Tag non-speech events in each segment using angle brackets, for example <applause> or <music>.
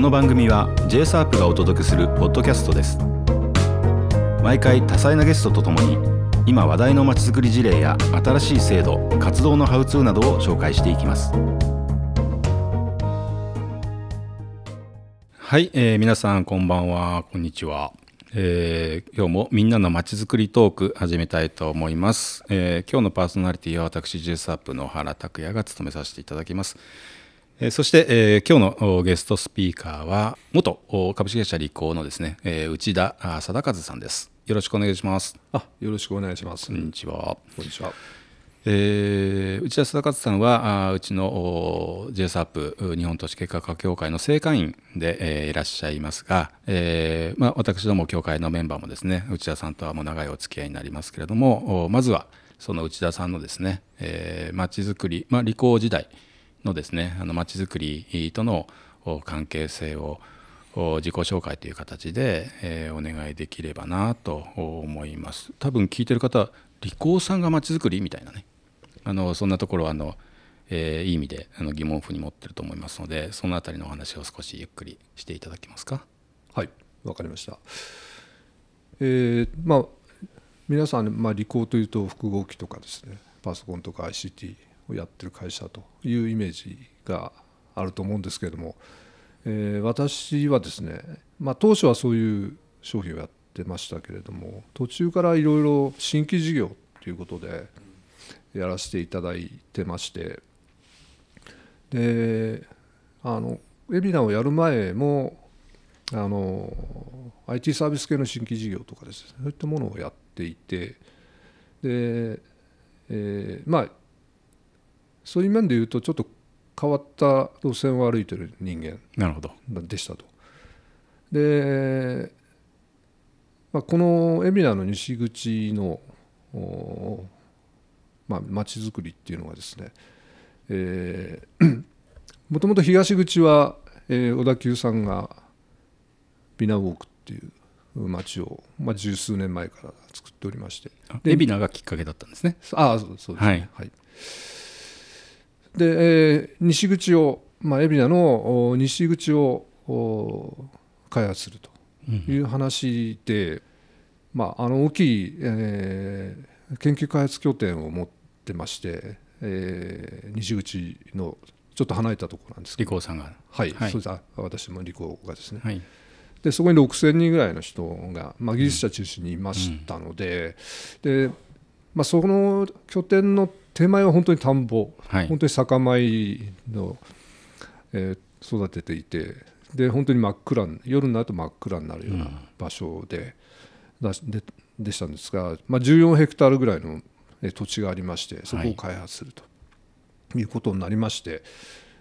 この番組は JSARP がお届けするポッドキャストです。毎回多彩なゲストとともに今話題のまちづくり事例や新しい制度活動のハウツーなどを紹介していきます。はい、えー、皆さんこんばんは。こんにちは。えー、今日もみんなのまちづくりトーク始めたいと思います、えー、今日のパーソナリティは私 JSAP の原拓也が務めさせていただきます、そして、えー、今日のゲストスピーカーは元株式会社リコーのですね、えー、内田貞和さんです。よろしくお願いします。あよろしくお願いします。こんにちは。こんにちは。えー、内田貞和さんはあうちの JSAP 日本都市計画協会の正会員で、えー、いらっしゃいますが、えーまあ、私ども協会のメンバーもですね内田さんとはもう長いお付き合いになりますけれどもまずはその内田さんのですねまち、えー、づくり、まあ、理工時代のですねまちづくりとの関係性を自己紹介という形で、え、お願いできればなと思います多分聞いてる方理工さんがまちづくりみたいなねあのそんなところはあの、えー、いい意味であの疑問符に持ってると思いますのでそのあたりのお話を少しゆっくりしていただけますか？はいわかりました。えー、まあ皆さん、まあ、理工というと複合機とかですねパソコンとか ICT をやってる会社というイメージがあると思うんですけれども、えー、私はですね、まあ、当初はそういう商品をやってましたけれども途中からいろいろ新規事業ということでやらせていただいてましてであのウェビナーをやる前もあの IT サービス系の新規事業とかですねそういったものをやっていてで、えー、まあそういう面で言うとちょっと変わった路線を歩いてる人間でしたと。で、まあ、この海老名の西口のまあ、町づくりっていうのはですね、えー、<clears throat> もともと東口は、えー、小田急さんがビナウォークっていう町を、まあ、十数年前から作っておりまして。海老名がきっかけだったんですね。ああそうですね、はい、はい、で、えー、西口を、まあ、海老名の西口を開発するという話で、うん、まあ、あの大きい、えー、研究開発拠点を持ってまして、えー、西口のちょっと離れたところなんですけど。理工さんが。はい、はい、そうです。私も理工がですね、はい、でそこに6000人ぐらいの人が、まあ、技術者中心にいましたのでうん、でまあ、その拠点の手前は本当に田んぼ、はい、本当に酒米の、えー、育てていてで本当に真っ暗夜になると真っ暗になるような場所で,、だででしたんですが、まあ、14ヘクタールぐらいの土地がありましてそこを開発するということになりまして、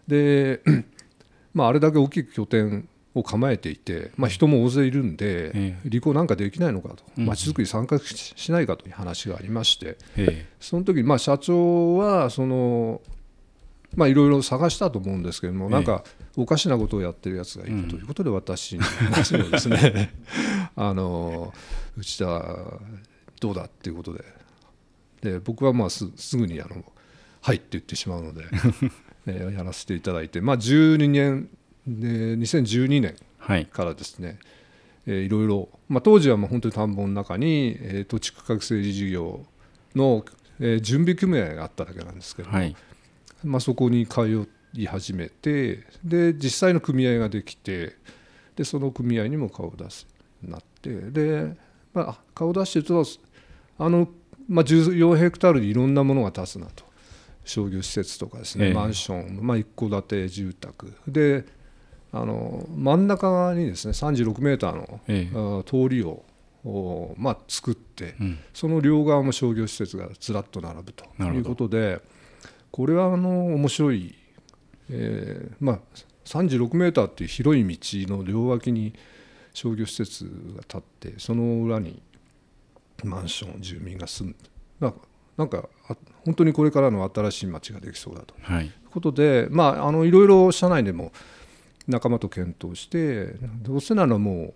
で、<clears throat> まあ、あれだけ大きい拠点を構えていて、まあ、人も大勢いるんで、履行なんかできないのかと、まちづくり参加しないかという話がありまして、その時にまあ社長はそのまあいろいろ探したと思うんですけども、なんかおかしなことをやってるやつがいるということで、私にですね <laughs> あの内田どうだっていうことで。で僕はまあすぐにあの「はい」って言ってしまうので、<laughs> えやらせていただいて、まあ、12年で2012年からですね、はいえー、いろいろ、まあ、当時はもう本当に田んぼの中に、えー、土地区画整理事業の、えー、準備組合があっただけなんですけども、はい、まあ、そこに通い始めてで実際の組合ができてでその組合にも顔を出すなってで、まあ、顔を出してるとあのまあ、14ヘクタールにいろんなものが建つなと。商業施設とかですね、えー、マンション、まあ、一戸建て住宅。であの真ん中にですね36メーターの、えー、通りをまあ、作って、うん、その両側も商業施設がずらっと並ぶということでこれはあの面白い、えーまあ、36メーターっていう広い道の両脇に商業施設が建ってその裏にマンション住民が住む。なんか本当にこれからの新しい街ができそうだと。い。うことで、はい、まああのいろいろ社内でも仲間と検討してどうせならも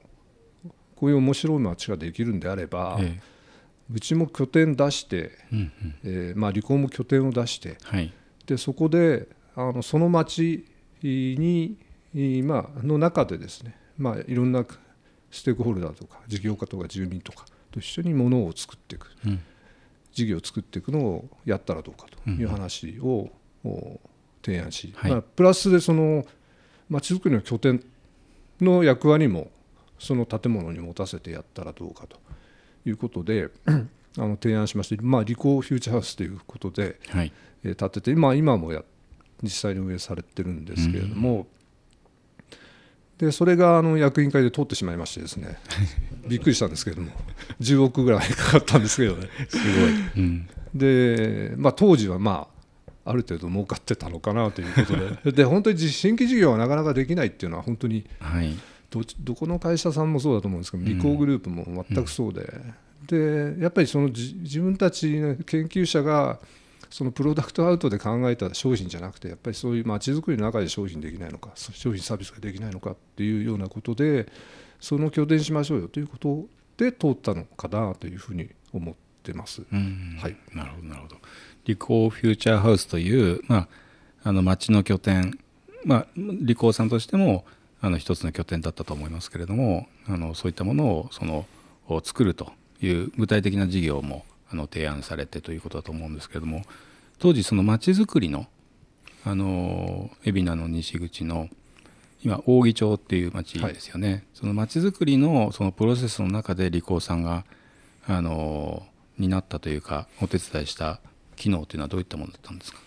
うこういう面白い街ができるんであれば、ええ、うちも拠点出して、うんうん、えー、まあ、離婚も拠点を出して、はい、でそこであのその町に、まあの中でですね、まあ、いろんなステークホルダーとか事業家とか住民とかと一緒にものを作っていく、うん、事業を作っていくのをやったらどうかという話を、提案し、はい、まあ、プラスでそのまちづくりの拠点の役割もその建物に持たせてやったらどうかということで <clears throat> あの提案しまして、まあ、リコーフューチャーハウスということで、はい、えー、建てて、まあ、今もや実際に運営されてるんですけれども、でそれがあの役員会で通ってしまいましてですね <laughs> びっくりしたんですけれども10億ぐらいかかったんですけどね。すごい、うん、で、まあ、当時はまあある程度儲かってたのかなということで。<laughs> で本当に新規事業はなかなかできないっていうのは本当に、はい、どどこの会社さんもそうだと思うんですけど、リコーグループも全くそうで、でやっぱりその自分たちの研究者がそのプロダクトアウトで考えた商品じゃなくてやっぱりそういうまちづくりの中で商品できないのか商品サービスができないのかっていうようなことでその拠点しましょうよということで通ったのかなというふうに思ってます。はい、なるほどなるほど。リコーフューチャーハウスという、まあ、あの町の拠点、まあ、リコーさんとしてもあの一つの拠点だったと思いますけれどもあのそういったものをそのを作るという具体的な事業もあの提案されてということだと思うんですけれども当時その町づくりのあの海老名の西口の今扇町っていう町ですよね、はい、その町づくりのそのプロセスの中で理工さんがあの担ったというかお手伝いした機能というのはどういったものだったんですか？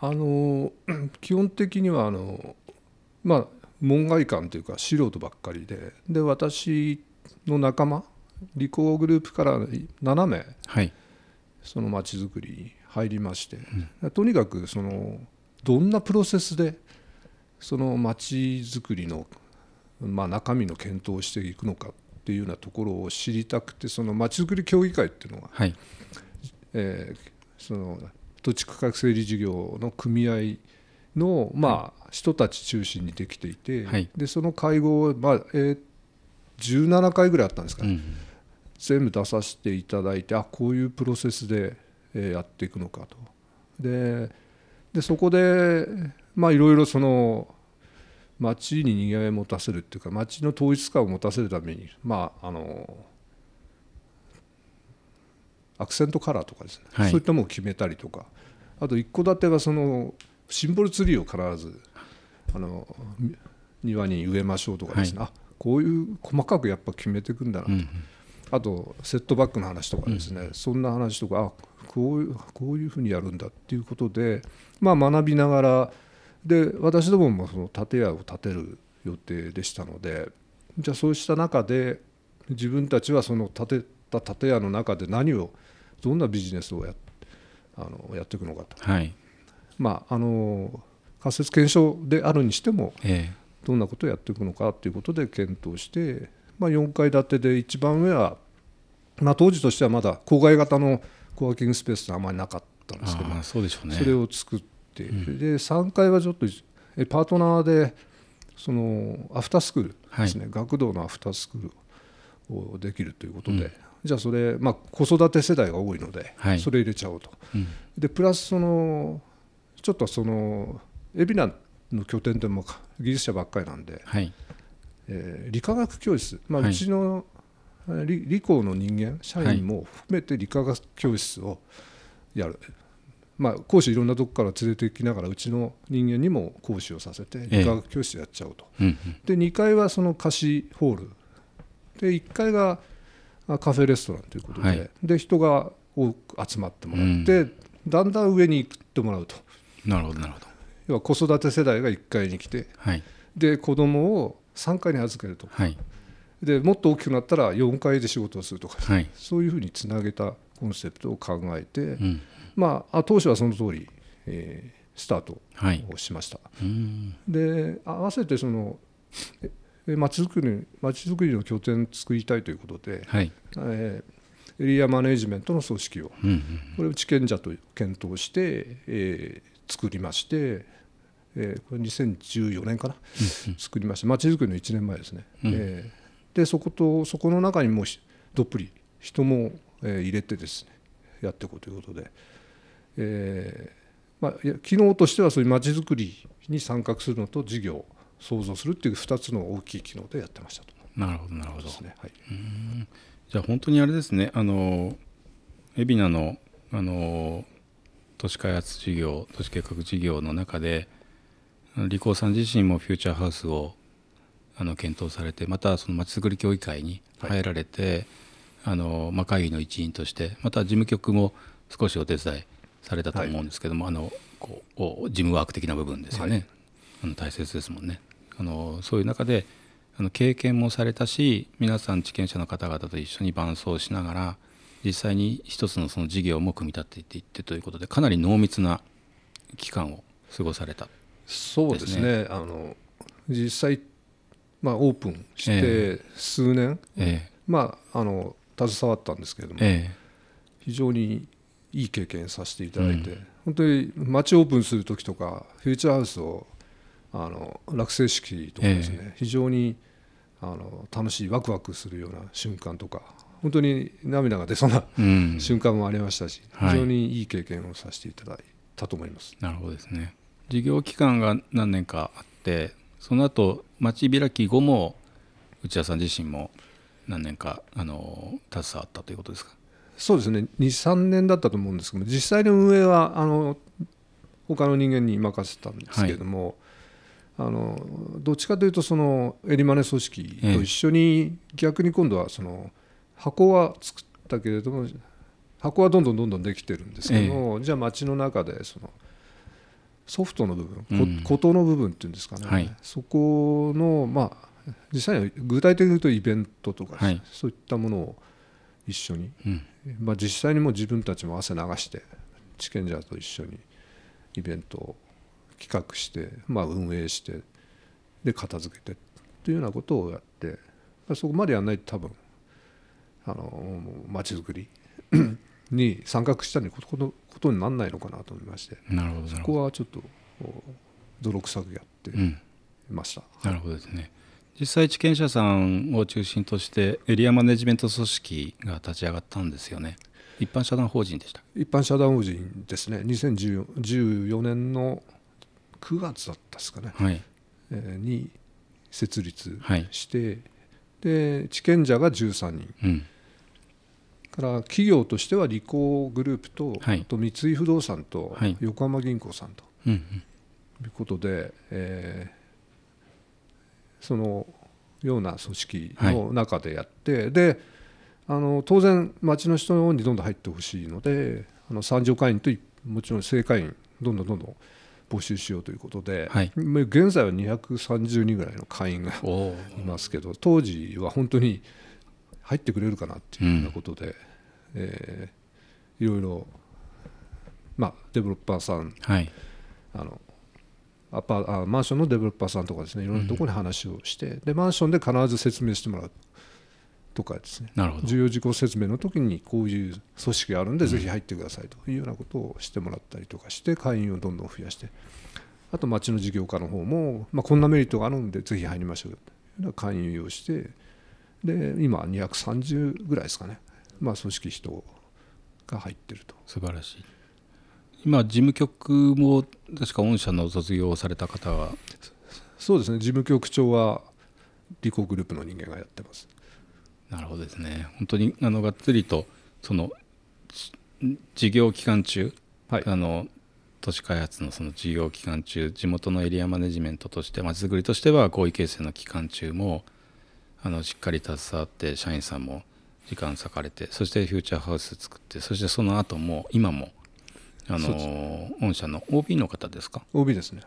あの <clears throat> 基本的にはあの、まあ、門外観というか素人ばっかりでで私の仲間理工グループから7名、はい、そのまちづくりに入りまして、うん、とにかくそのどんなプロセスでそのまちづくりの、まあ、中身の検討をしていくのかっていうようなところを知りたくてそのまちづくり協議会っていうのが、はい。えー、その土地区画整理事業の組合の、まあ、人たち中心にできていて、はい、でその会合、まあえー、17回ぐらいあったんですかね、うん、全部出させていただいてあこういうプロセスで、えー、やっていくのかと。ででそこでまあいろいろその町ににぎわいを持たせるっていうか町の統一感を持たせるためにまああのアクセントカラーとかですね、はい、そういったものを決めたりとか。あと一戸建てはそのシンボルツリーを必ずあの庭に植えましょうとかですね、はい、あこういう細かくやっぱ決めていくんだなと、うん、あとセットバックの話とかですね、うん、そんな話とかあこういうこういうふうにやるんだっていうことで、まあ、学びながらで私どももその建屋を建てる予定でしたのでじゃあそうした中で自分たちはその建てた建屋の中で何をどんなビジネスをやあのやっていくのかと、はい、まあ、あの仮説検証であるにしても、どんなことをやっていくのかということで検討して、まあ、4階建てで一番上は、まあ、当時としてはまだ郊外型のコワーキングスペースってあまりなかったんですけどそうでしょう、ね、それを作って、う。ん、で3階はちょっとパートナーでそのアフタースクールですね、はい、学童のアフタースクールをできるということで、うん、じゃあそれ、まあ、子育て世代が多いので、はい、それ入れちゃおうと、うん、でプラスそのちょっとその海老名の拠点でも技術者ばっかりなんで、はい。えー、理化学教室、まあ、うちの理,、理工の人間社員も含めて理化学教室をやる、まあ、講師いろんなとこから連れてきながらうちの人間にも講師をさせて理化学教室やっちゃおうと、ええ、で2階はその貸しホール。で1階がカフェレストランということではい、で人が多く集まってもらって、うん、だんだん上に行ってもらうと。なるほどなるほど。要は子育て世代が1階に来て、はい、で子供を3階に預けると。か、はい、でもっと大きくなったら4階で仕事をするとか、はい、そういうふうにつなげたコンセプトを考えて、うん、まあ、当初はその通り、えー、スタートをしました。で合わせてそのまちづくり町づくりの拠点作りたいということで、はい、えー、エリアマネジメントの組織を、うんうん、これを地権者と検討して、えー、作りまして、えー、これ2014年かな、うんうん、作りまして町づくりの1年前ですね、うん、えー、でそことそこの中にもどっぷり人も、えー、入れてですねやっていこうということで、えーまあ、機能としてはそういう町づくりに参画するのと事業想像するっていう2つの大きい機能でやってましたと。なるほどなるほど。ねはい、じゃあ本当にあれですねあの海老名のあの都市開発事業都市計画事業の中で理工さん自身もフューチャーハウスをあの検討されてまたそのまちづくり協議会に入られて、はい、あのまあ、会議の一員としてまた事務局も少しお手伝いされたと思うんですけども、はい、あのこう事務ワーク的な部分ですよね、はい、あの大切ですもんね。あのそういう中であの経験もされたし皆さん地権者の方々と一緒に伴走しながら実際に一つのその事業も組み立てていってということでかなり濃密な期間を過ごされた、ね、そうですね。あの実際、まあ、オープンして数年、ええ。まあ、あの携わったんですけれども、え、非常にいい経験させていただいて、うん、本当に街オープンする時とかフューチャーハウスをあの落成式とかですね、非常にあの楽しいワクワクするような瞬間とか本当に涙が出そうな、うん、瞬間もありましたし、非常にいい経験をさせていただいたと思います。なるほどですね。事業期間が何年かあってその後町開き後も内田さん自身も何年かあの携わったということですか？そうですね。23年だったと思うんですけど実際の運営はあの他の人間に任せたんですけれども、はい、あのどっちかというとそのエリマネ組織と一緒に逆に今度はその箱は作ったけれども箱はどんどんどんどんできてるんですけど、じゃあ街の中でそのソフトの部分、うん、ことの部分っていうんですかね、はい、そこのまあ実際には具体的に言うとイベントとか、はい、そういったものを一緒に、うん、まあ、実際にも自分たちも汗流して地権者と一緒にイベントを企画して、まあ、運営してで片付けてというようなことをやってそこまでやらないと多分あの街づくり <clears throat> に参画したにことことにならないのかなと思いましてなるほどそこはちょっと泥臭くやってました。うん、なるほどですね実際地権者さんを中心としてエリアマネジメント組織が立ち上がったんですよね。一般社団法人でした一般社団法人ですね。2014年の9月だったですかね、はい、えー、に設立して、はい、で地権者が13人、うん、から企業としてはリコーグループと,、はい、と三井不動産と横浜銀行さんと、はい、いうことで、えーそのような組織の中でやって、はい、であの当然町の人にどんどん入ってほしいのであの参上会員ともちろん正会員どんどんどんどん募集しようということで、はい、現在は230人ぐらいの会員がいますけど当時は本当に入ってくれるかなっていうようなことで、うん、えー、いろいろ、まあ、デベロッパーさん、はい、あのアパあマンションのデベロッパーさんとかですねいろんなところに話をして、うん、でマンションで必ず説明してもらう。とかですね。重要事項説明の時にこういう組織があるんでぜひ入ってくださいというようなことをしてもらったりとかして会員をどんどん増やして。あと町の事業家の方も、まあ、こんなメリットがあるんでぜひ入りましょうというような会員をしてで今230ぐらいですかね、まあ、組織人が入ってると。素晴らしい今事務局も確か御社の卒業された方は。そうですね。事務局長はリコグループの人間がやってます。なるほどですね。本当にあのがっつりとその事業期間中、はい、あの都市開発のその事業期間中地元のエリアマネジメントとしてまちづくりとしては合意形成の期間中もあのしっかり携わって社員さんも時間割かれてそしてフューチャーハウス作ってそしてその後も今もあの御社の OB の方ですか？OB ですね。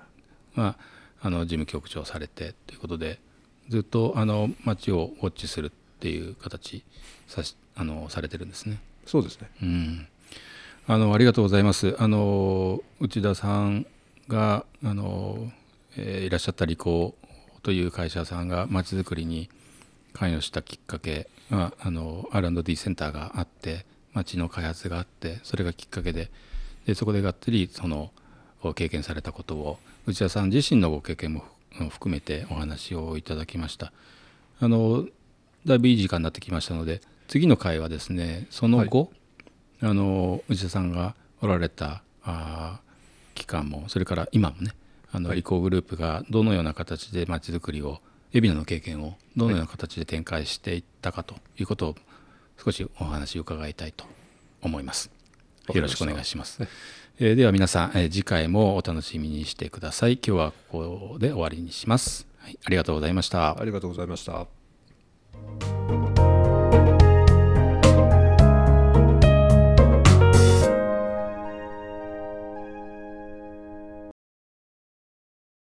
まあ、あの事務局長されてということでずっとあの町をウォッチするっていう形さしあのされてるんですね。そうですね。うん。あのありがとうございます。あの内田さんがあの、えー、いらっしゃったリコーという会社さんがまちづくりに関与したきっかけはあの R&D センターがあって町の開発があってそれがきっかけででそこでがっつりその経験されたことを内田さん自身のご経験も含めてお話をいただきました。あのだいぶいい時間になってきましたので次の回はですねその後、はい、あの内田さんがおられたあ期間もそれから今もねあの理工グループがどのような形でまちづくりを海老名の経験をどのような形で展開していったかということを少しお話を伺いたいと思います。よろしくお願いします。えー、では皆さん、えー、次回もお楽しみにしてください。今日はここで終わりにします。はい、ありがとうございました。ありがとうございました。